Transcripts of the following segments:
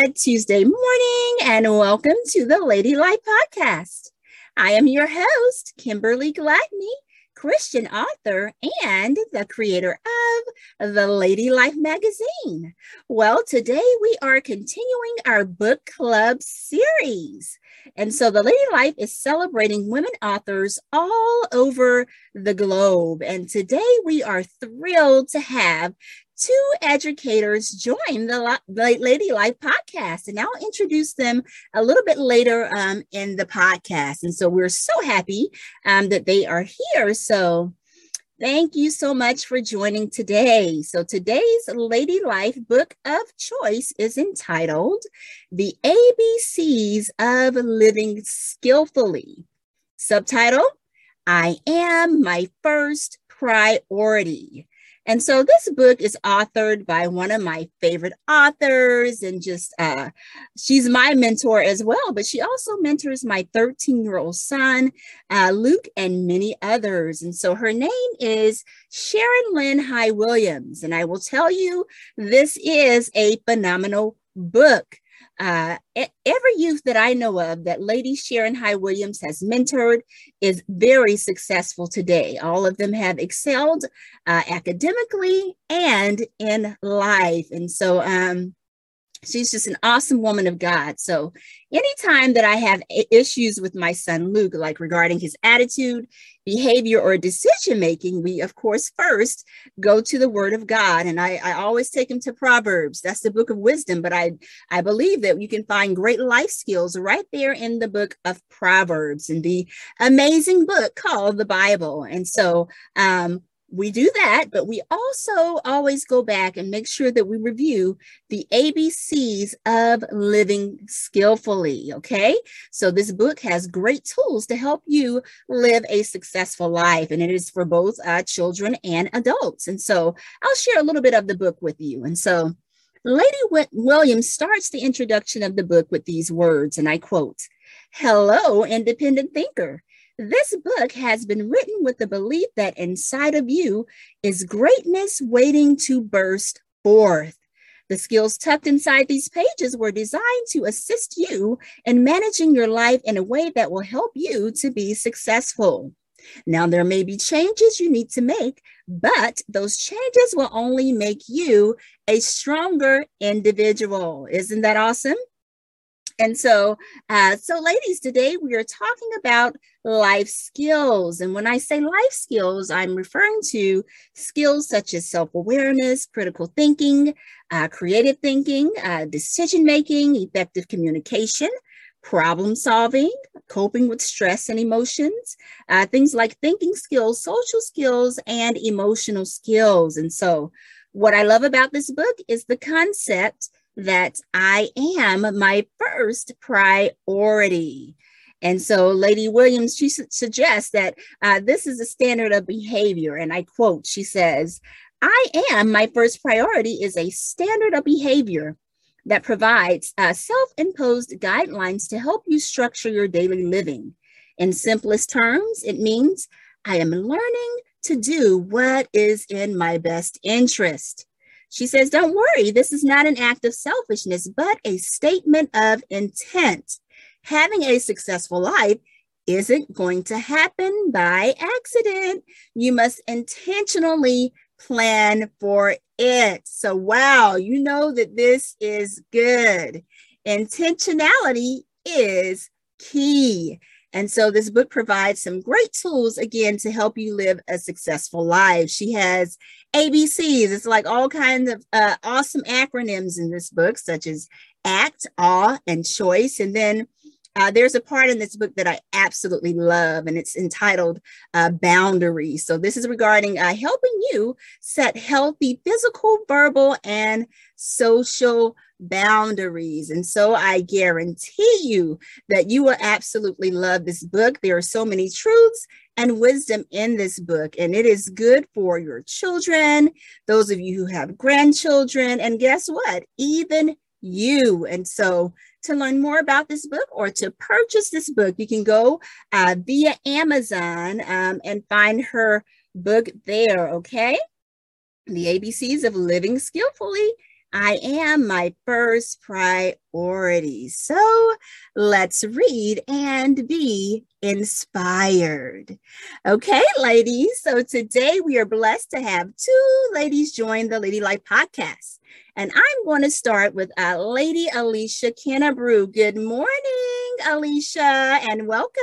Good Tuesday morning and welcome to the Lady Life Podcast. I am your host, Kimberly Gladney, Christian author and the creator of the Lady Life magazine. Well, today we are continuing our book club series. And so the Lady Life is celebrating women authors all over the globe. And today we are thrilled to have two educators join the Lady Life podcast, and I'll introduce them a little bit later um, in the podcast. And so we're so happy um, that they are here. So thank you so much for joining today. So today's Lady Life book of choice is entitled The ABCs of Living Skillfully. Subtitle I Am My First Priority. And so this book is authored by one of my favorite authors, and just uh, she's my mentor as well, but she also mentors my 13 year old son, uh, Luke, and many others. And so her name is Sharon Lynn High Williams. And I will tell you, this is a phenomenal book. Uh, every youth that I know of that Lady Sharon High Williams has mentored is very successful today. All of them have excelled uh, academically and in life. And so, um, she's just an awesome woman of God. So, anytime that I have issues with my son Luke, like regarding his attitude, behavior, or decision making, we of course first go to the Word of God, and I, I always take him to Proverbs. That's the book of wisdom, but I I believe that you can find great life skills right there in the book of Proverbs and the amazing book called the Bible. And so, um, we do that, but we also always go back and make sure that we review the ABCs of living skillfully. Okay. So this book has great tools to help you live a successful life, and it is for both uh, children and adults. And so I'll share a little bit of the book with you. And so Lady Williams starts the introduction of the book with these words, and I quote, Hello, independent thinker. This book has been written with the belief that inside of you is greatness waiting to burst forth. The skills tucked inside these pages were designed to assist you in managing your life in a way that will help you to be successful. Now, there may be changes you need to make, but those changes will only make you a stronger individual. Isn't that awesome? And so, uh, so ladies, today we are talking about life skills. And when I say life skills, I'm referring to skills such as self awareness, critical thinking, uh, creative thinking, uh, decision making, effective communication, problem solving, coping with stress and emotions, uh, things like thinking skills, social skills, and emotional skills. And so, what I love about this book is the concept that I am my first priority. And so, Lady Williams, she su- suggests that uh, this is a standard of behavior. And I quote, she says, I am my first priority is a standard of behavior that provides uh, self imposed guidelines to help you structure your daily living. In simplest terms, it means I am learning to do what is in my best interest. She says, Don't worry, this is not an act of selfishness, but a statement of intent. Having a successful life isn't going to happen by accident. You must intentionally plan for it. So, wow, you know that this is good. Intentionality is key. And so this book provides some great tools again to help you live a successful life. She has ABCs. It's like all kinds of uh, awesome acronyms in this book, such as ACT, AWE, and CHOICE. And then uh, there's a part in this book that I absolutely love, and it's entitled uh, Boundaries. So, this is regarding uh, helping you set healthy physical, verbal, and social boundaries. And so, I guarantee you that you will absolutely love this book. There are so many truths and wisdom in this book, and it is good for your children, those of you who have grandchildren, and guess what? Even you. And so, to learn more about this book or to purchase this book, you can go uh, via Amazon um, and find her book there, okay? The ABCs of Living Skillfully. I am my first priority. So let's read and be inspired. Okay, ladies. So today we are blessed to have two ladies join the Lady Life podcast. And I'm going to start with uh, Lady Alicia Kennebrew. Good morning, Alicia, and welcome.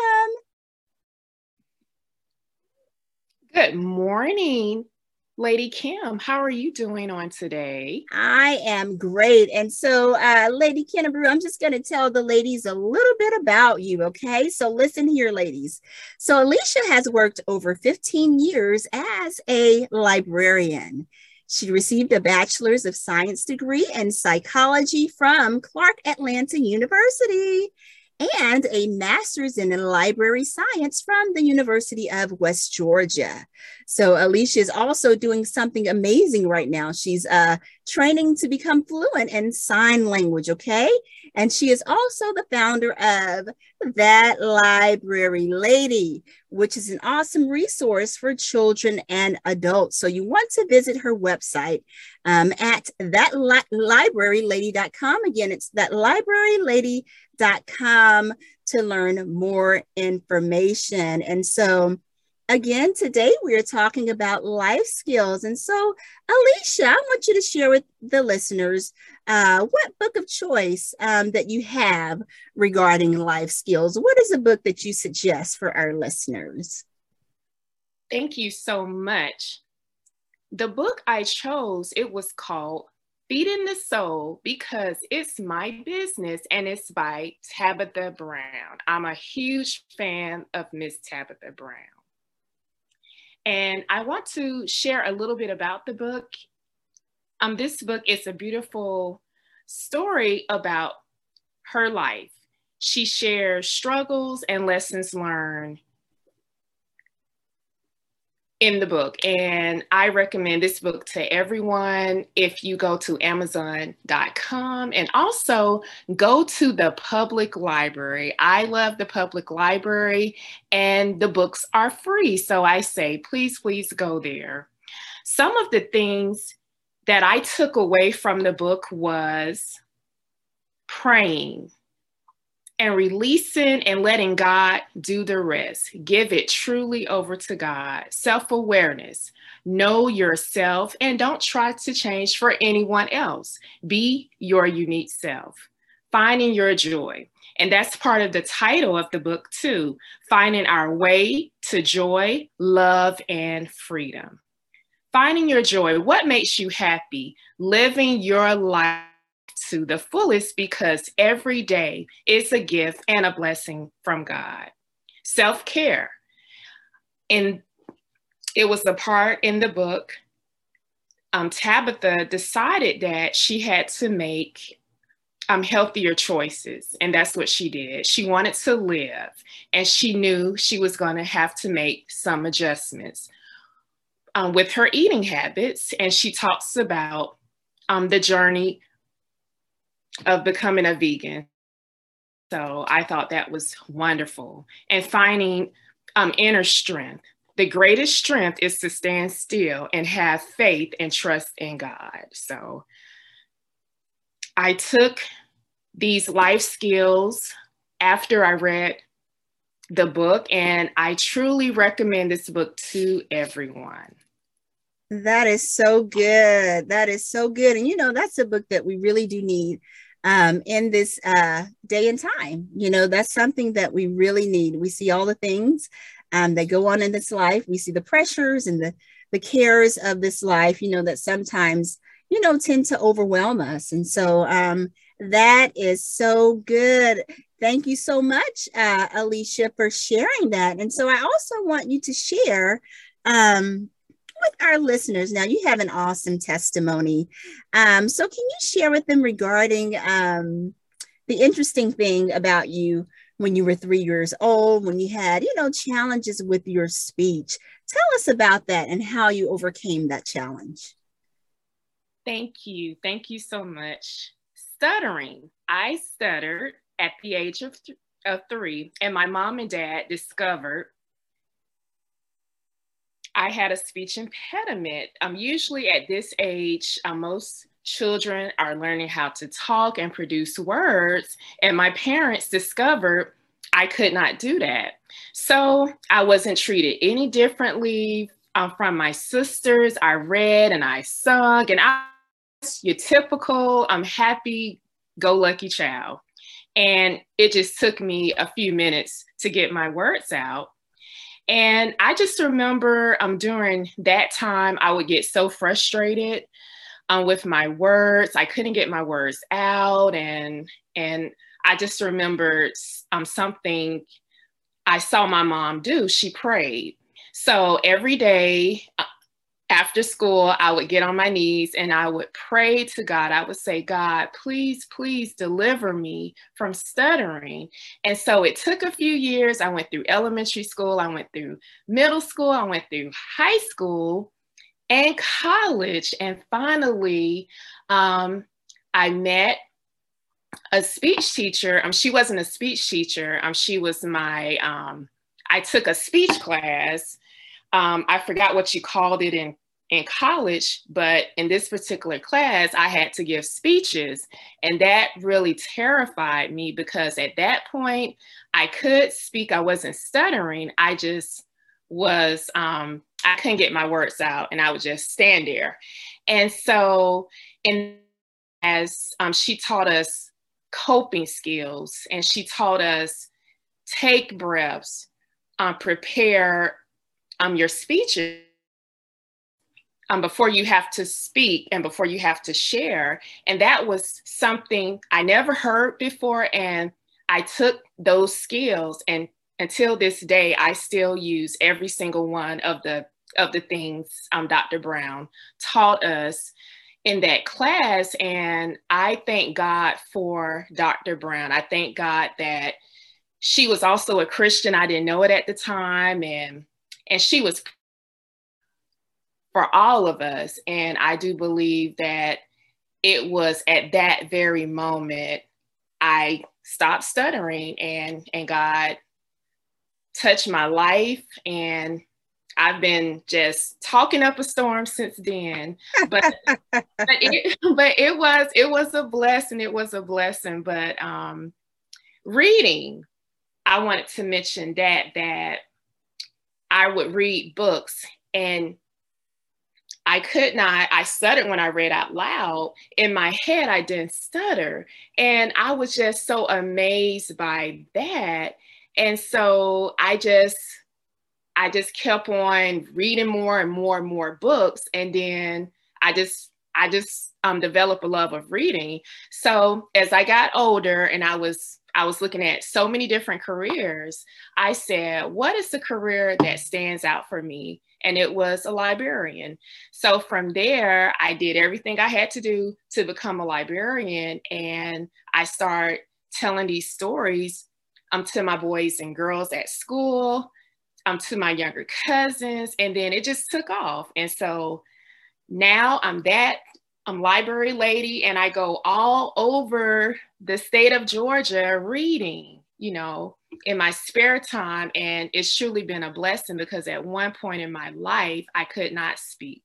Good morning. Lady Kim, how are you doing on today? I am great. And so, uh, Lady Kennebrew, I'm just going to tell the ladies a little bit about you, okay? So, listen here, ladies. So, Alicia has worked over 15 years as a librarian. She received a bachelor's of science degree in psychology from Clark Atlanta University and a master's in library science from the University of West Georgia. So Alicia is also doing something amazing right now. She's uh, training to become fluent in sign language, okay? And she is also the founder of That Library Lady, which is an awesome resource for children and adults. So you want to visit her website um, at thatlibrarylady.com. Again, it's thatlibrarylady.com to learn more information. And so again, today we are talking about life skills. And so, Alicia, I want you to share with the listeners uh, what book of choice um, that you have regarding life skills. What is a book that you suggest for our listeners? Thank you so much. The book I chose, it was called Feeding the Soul because it's my business and it's by Tabitha Brown. I'm a huge fan of Miss Tabitha Brown. And I want to share a little bit about the book. Um, this book is a beautiful story about her life. She shares struggles and lessons learned in the book. And I recommend this book to everyone if you go to Amazon.com and also go to the public library. I love the public library and the books are free. So I say, please, please go there. Some of the things that I took away from the book was praying and releasing and letting God do the rest. Give it truly over to God. Self awareness. Know yourself and don't try to change for anyone else. Be your unique self. Finding your joy. And that's part of the title of the book, too. Finding our way to joy, love, and freedom. Finding your joy. What makes you happy? Living your life to the fullest because every day is a gift and a blessing from God. Self care. And it was the part in the book, um, Tabitha decided that she had to make um, healthier choices. And that's what she did. She wanted to live, and she knew she was going to have to make some adjustments um, with her eating habits. And she talks about um, the journey of becoming a vegan. So I thought that was wonderful. And finding um, inner strength. The greatest strength is to stand still and have faith and trust in God. So I took these life skills after I read the book, and I truly recommend this book to everyone. That is so good. That is so good. And you know, that's a book that we really do need um, in this uh, day and time. You know, that's something that we really need. We see all the things um, that go on in this life. We see the pressures and the the cares of this life. You know that sometimes you know tend to overwhelm us, and so um, that is so good. Thank you so much, uh, Alicia, for sharing that. And so I also want you to share um, with our listeners now you have an awesome testimony. Um, so can you share with them regarding um, the interesting thing about you when you were three years old when you had you know challenges with your speech? Tell us about that and how you overcame that challenge. Thank you. Thank you so much. Stuttering. I stuttered at the age of, th- of three and my mom and dad discovered I had a speech impediment. Um, usually at this age, uh, most children are learning how to talk and produce words. And my parents discovered I could not do that. So I wasn't treated any differently um, from my sisters. I read and I sung, and I was your typical I'm happy go lucky child. And it just took me a few minutes to get my words out. And I just remember um, during that time, I would get so frustrated um, with my words. I couldn't get my words out. And, and I just remembered um, something I saw my mom do. She prayed. So every day, after school, I would get on my knees and I would pray to God. I would say, God, please, please deliver me from stuttering. And so it took a few years. I went through elementary school, I went through middle school, I went through high school and college. And finally, um, I met a speech teacher. Um, she wasn't a speech teacher. Um, she was my, um, I took a speech class um, I forgot what you called it in in college, but in this particular class, I had to give speeches. And that really terrified me because at that point, I could speak, I wasn't stuttering. I just was, um, I couldn't get my words out and I would just stand there. And so, in as um, she taught us coping skills and she taught us take breaths, um, prepare um, your speeches um, before you have to speak and before you have to share. And that was something I never heard before. And I took those skills and until this day, I still use every single one of the of the things um, Dr. Brown taught us in that class. And I thank God for Dr. Brown. I thank God that she was also a Christian. I didn't know it at the time. And and she was for all of us. And I do believe that it was at that very moment I stopped stuttering and and God touched my life and I've been just talking up a storm since then. But but, it, but it was it was a blessing. It was a blessing. But um reading, I wanted to mention that that I would read books and I could not, I stuttered when I read out loud. In my head, I didn't stutter. And I was just so amazed by that. And so I just, I just kept on reading more and more and more books. And then I just, I just um, developed a love of reading. So as I got older and I was I was looking at so many different careers. I said, what is the career that stands out for me? And it was a librarian. So from there, I did everything I had to do to become a librarian. And I start telling these stories um, to my boys and girls at school, um, to my younger cousins. And then it just took off. And so now I'm that I'm library lady and I go all over the state of Georgia reading, you know, in my spare time. And it's truly been a blessing because at one point in my life, I could not speak.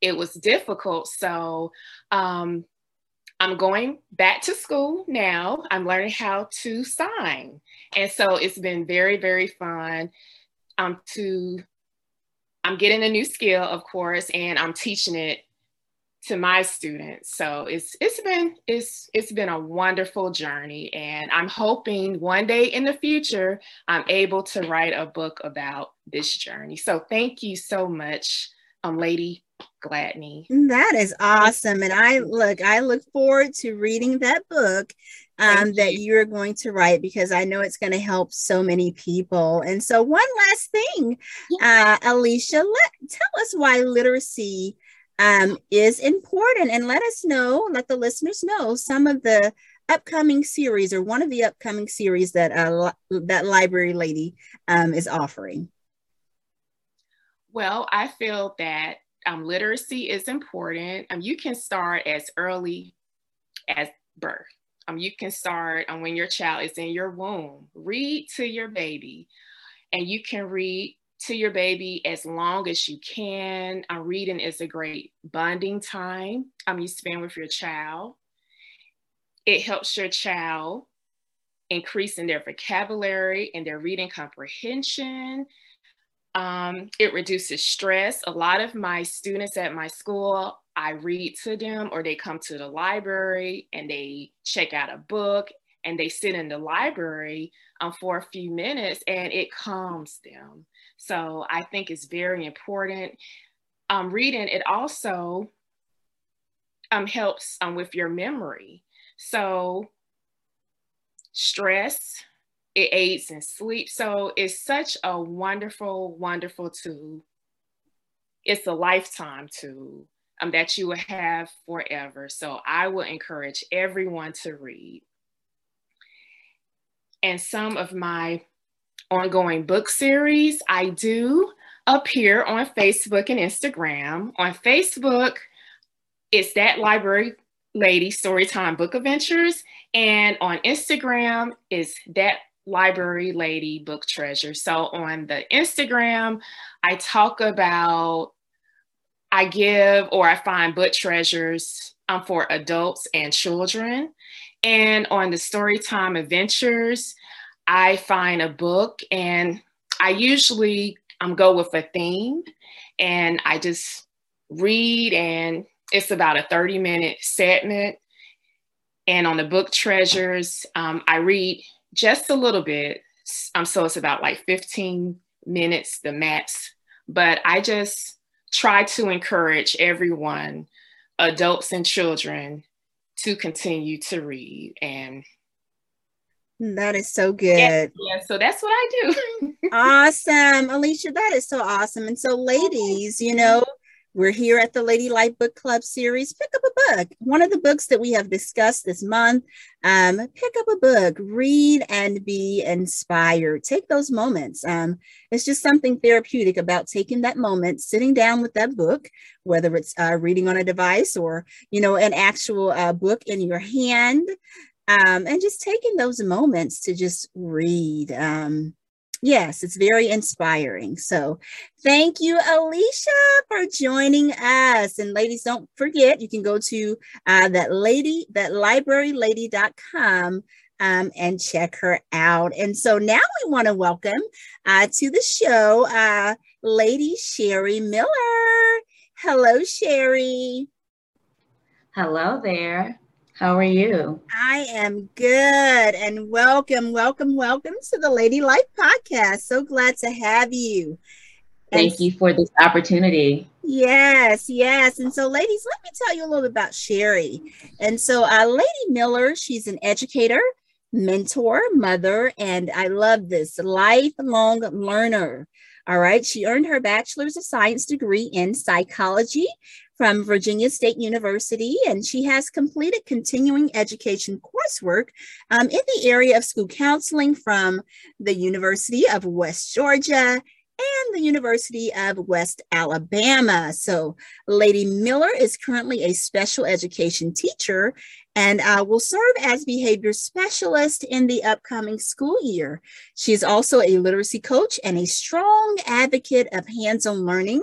It was difficult. So um, I'm going back to school now. I'm learning how to sign. And so it's been very, very fun um, to, I'm getting a new skill, of course, and I'm teaching it to my students. So it's it's been it's it's been a wonderful journey and I'm hoping one day in the future I'm able to write a book about this journey. So thank you so much, um Lady Gladney. That is awesome. And I look, I look forward to reading that book um, you. that you're going to write because I know it's going to help so many people. And so, one last thing, uh, Alicia, let tell us why literacy um, is important. And let us know, let the listeners know some of the upcoming series or one of the upcoming series that uh, that library lady um, is offering. Well, I feel that um, literacy is important. Um, you can start as early as birth. Um, you can start um, when your child is in your womb. Read to your baby, and you can read to your baby as long as you can. Uh, reading is a great bonding time um, you spend with your child. It helps your child increase in their vocabulary and their reading comprehension. Um, it reduces stress. A lot of my students at my school, I read to them or they come to the library and they check out a book and they sit in the library um, for a few minutes and it calms them. So I think it's very important. Um, reading, it also um, helps um, with your memory. So stress, it aids in sleep. So it's such a wonderful, wonderful tool. It's a lifetime tool um, that you will have forever. So I will encourage everyone to read. And some of my ongoing book series, I do appear on Facebook and Instagram. On Facebook, it's that library lady storytime book adventures. And on instagram is that library lady book treasure. So on the instagram i talk about i give or i find book treasures um, for adults and children. And on the storytime adventures i find a book and i usually um, go with a theme and i just read and it's about a 30 minute segment. And on the book Treasures, um, I read just a little bit. Um, so it's about like 15 minutes, the max. But I just try to encourage everyone, adults and children, to continue to read. And that is so good. Yeah, yeah, so that's what I do. awesome. Alicia, that is so awesome. And so, ladies, you know, we're here at the Lady Life Book Club series. Pick up a book. One of the books that we have discussed this month. Um, pick up a book, read and be inspired. Take those moments. Um, it's just something therapeutic about taking that moment, sitting down with that book, whether it's uh, reading on a device or you know an actual uh, book in your hand, um, and just taking those moments to just read. Um, Yes, it's very inspiring. So thank you, Alicia, for joining us. And ladies, don't forget, you can go to uh, that lady, that librarylady.com um, and check her out. And so now we want to welcome uh, to the show uh, Lady Sheri Miller. Hello, Sheri. Hello there. How are you? I am good and welcome, welcome, welcome to the Lady Life Podcast. So glad to have you. Thank and, you for this opportunity. Yes, yes. And so, ladies, let me tell you a little bit about Sheri. And so, uh, Lady Miller, she's an educator, mentor, mother, and I love this lifelong learner. All right. She earned her bachelor's of science degree in psychology from Virginia State University, and she has completed continuing education coursework um, in the area of school counseling from the University of West Georgia and the University of West Alabama. So, Lady Miller is currently a special education teacher and uh, will serve as behavior specialist in the upcoming school year. She is also a literacy coach and a strong advocate of hands on learning,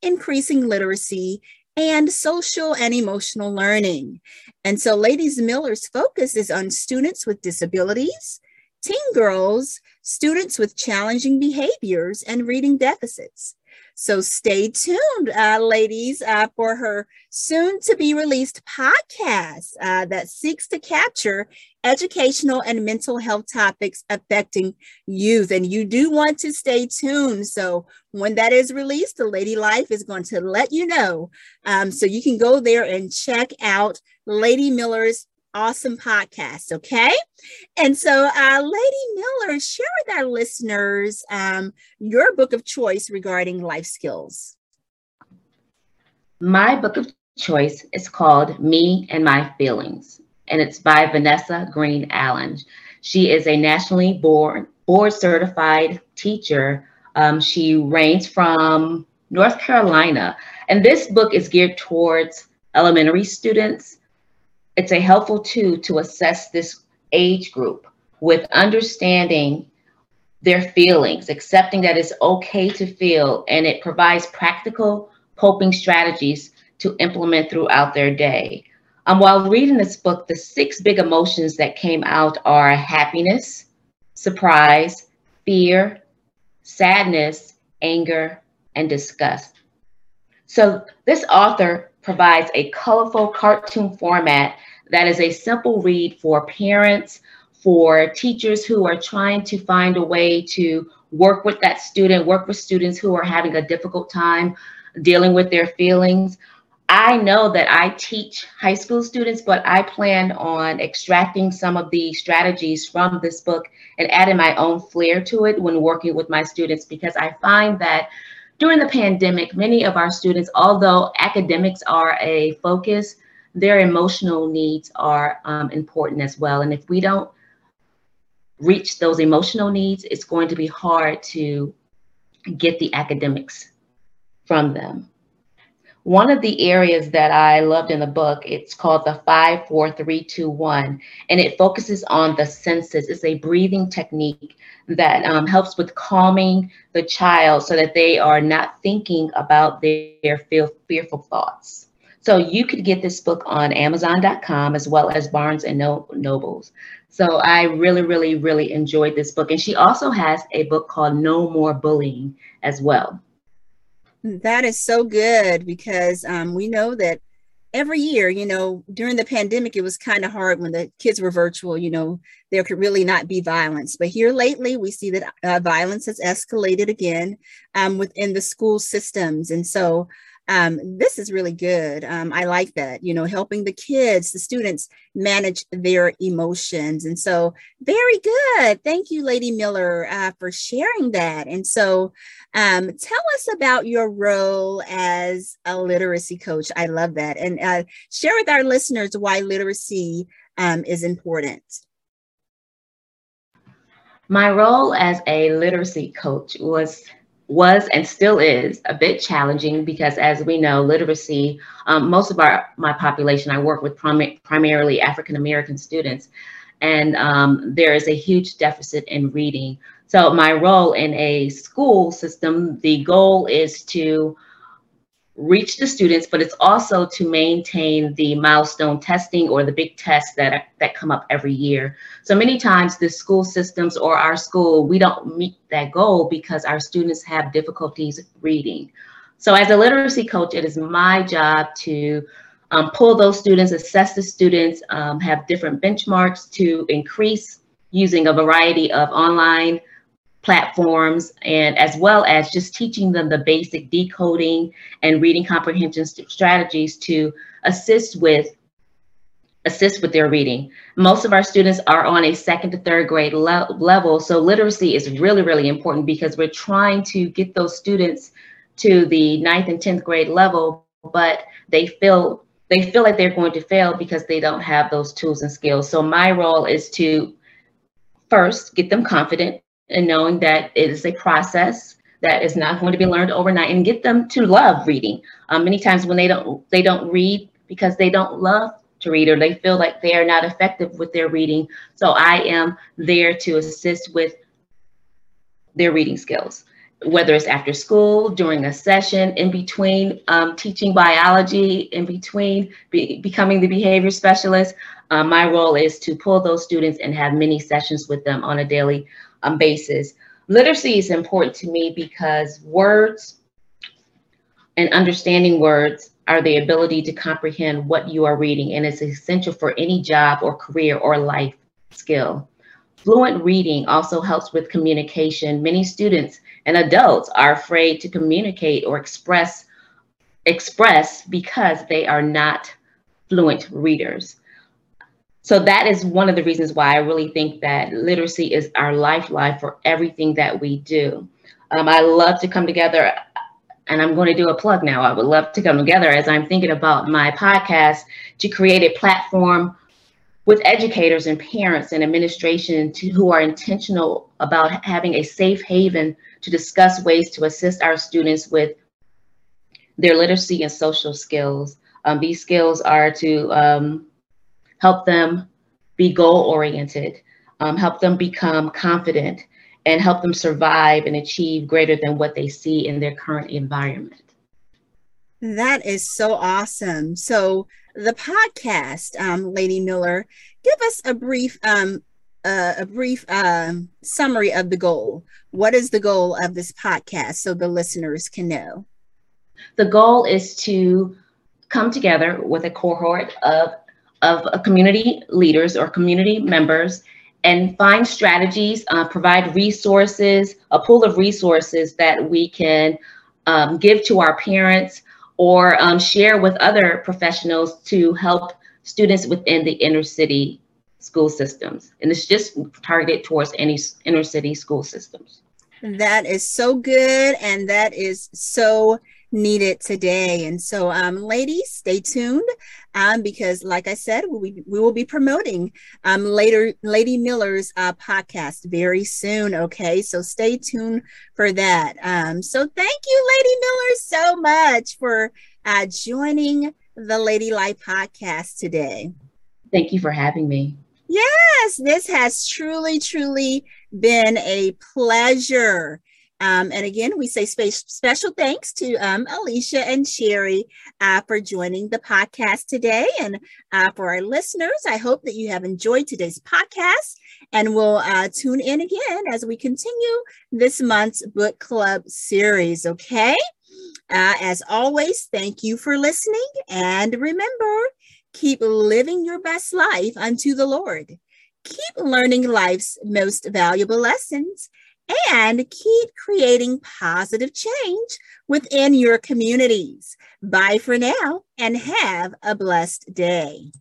increasing literacy, and social and emotional learning. And so, Ladies Miller's focus is on students with disabilities, teen girls, students with challenging behaviors, and reading deficits. So stay tuned, uh, ladies, uh, for her soon to be released podcast uh, that seeks to capture educational and mental health topics affecting youth. And you do want to stay tuned. So when that is released, the Lady Life is going to let you know. Um, so you can go there and check out Lady Miller's awesome podcast. Okay. And so, uh, Lady Miller, share with our listeners um, your book of choice regarding life skills. My book of choice is called Me and My Feelings, and it's by Vanessa Green Allen. She is a nationally board, board certified teacher. Um, she reigns from North Carolina. And this book is geared towards elementary students it's a helpful tool to assess this age group with understanding their feelings, accepting that it's okay to feel, and it provides practical coping strategies to implement throughout their day. Um, while reading this book, the six big emotions that came out are happiness, surprise, fear, sadness, anger, and disgust. So, this author provides a colorful cartoon format that is a simple read for parents, for teachers who are trying to find a way to work with that student, work with students who are having a difficult time dealing with their feelings. I know that I teach high school students, but I plan on extracting some of the strategies from this book and adding my own flair to it when working with my students because I find that during the pandemic, many of our students, although academics are a focus, their emotional needs are um, important as well. And if we don't reach those emotional needs, it's going to be hard to get the academics from them. One of the areas that I loved in the book, it's called the 54321, and it focuses on the senses. It's a breathing technique that um, helps with calming the child so that they are not thinking about their, fearful thoughts. So you could get this book on Amazon.com as well as Barnes and Nobles. So I really, really, really enjoyed this book. And she also has a book called No More Bullying as well. That is so good because um, we know that every year, you know, during the pandemic, it was kind of hard when the kids were virtual, you know, there could really not be violence. But here lately, we see that uh, violence has escalated again um, within the school systems. And so um, this is really good. Um, I like that, you know, helping the kids, the students manage their emotions. And so, very good. Thank you, Lady Miller, uh, for sharing that. And so, um, tell us about your role as a literacy coach. I love that. And uh, share with our listeners why literacy um, is important. My role as a literacy coach was was and still is a bit challenging because as we know literacy um, most of our my population i work with prim- primarily african american students and um, there is a huge deficit in reading. So my role in a school system the goal is to reach the students, but it's also to maintain the milestone testing or the big tests that, that come up every year. So many times the school systems or our school, we don't meet that goal because our students have difficulties reading. So as a literacy coach, it is my job to um, pull those students, assess the students, um, have different benchmarks to increase using a variety of online platforms and as well as just teaching them the basic decoding and reading comprehension strategies to assist with assist with their reading. Most of our students are on a second to third grade le level, so literacy is really, really important because we're trying to get those students to the ninth and 10th grade level, but they feel they feel like they're going to fail because they don't have those tools and skills. So my role is to first get them confident and knowing that it is a process that is not going to be learned overnight and get them to love reading. Um, many times when they don't they don't read because they don't love to read or they feel like they are not effective with their reading. So I am there to assist with their reading skills, whether it's after school, during a session, in between um, teaching biology, in between be, becoming the behavior specialist. Uh, my role is to pull those students and have many sessions with them on a daily um, basis. Literacy is important to me because words and understanding words are the ability to comprehend what you are reading, and it's essential for any job or career or life skill. Fluent reading also helps with communication. Many students and adults are afraid to communicate or express express because they are not fluent readers. So that is one of the reasons why I really think that literacy is our lifeline for everything that we do. Um, I love to come together, and I'm going to do a plug now. I would love to come together as I'm thinking about my podcast to create a platform with educators and parents and administration to, who are intentional about having a safe haven to discuss ways to assist our students with their literacy and social skills. Um, these skills are to um, help them be goal oriented, um, help them become confident, and help them survive and achieve greater than what they see in their current environment. That is so awesome. So, the podcast, um, Lady Miller, give us a brief um, uh, a brief um, summary of the goal. What is the goal of this podcast so the listeners can know? The goal is to come together with a cohort of, of community leaders or community members and find strategies, uh, provide resources, a pool of resources that we can um, give to our parents or um, share with other professionals to help students within the inner city school systems. And it's just targeted towards any inner city school systems. That is so good. And that is so needed today. And so, um, ladies, stay tuned um, because, like I said, we, we will be promoting um, later Lady Miller's uh, podcast very soon. Okay, so stay tuned for that. Um, so, thank you, Lady Miller, so much for uh, joining the Lady Life podcast today. Thank you for having me. Yes, this has truly, truly been a pleasure. Um, and again, we say spe- special thanks to um, Alicia and Sheri uh, for joining the podcast today. And uh, for our listeners, I hope that you have enjoyed today's podcast and we'll uh, tune in again as we continue this month's book club series. Okay. Uh, as always, thank you for listening. And remember, Keep living your best life unto the Lord. Keep learning life's most valuable lessons and keep creating positive change within your communities. Bye for now and have a blessed day.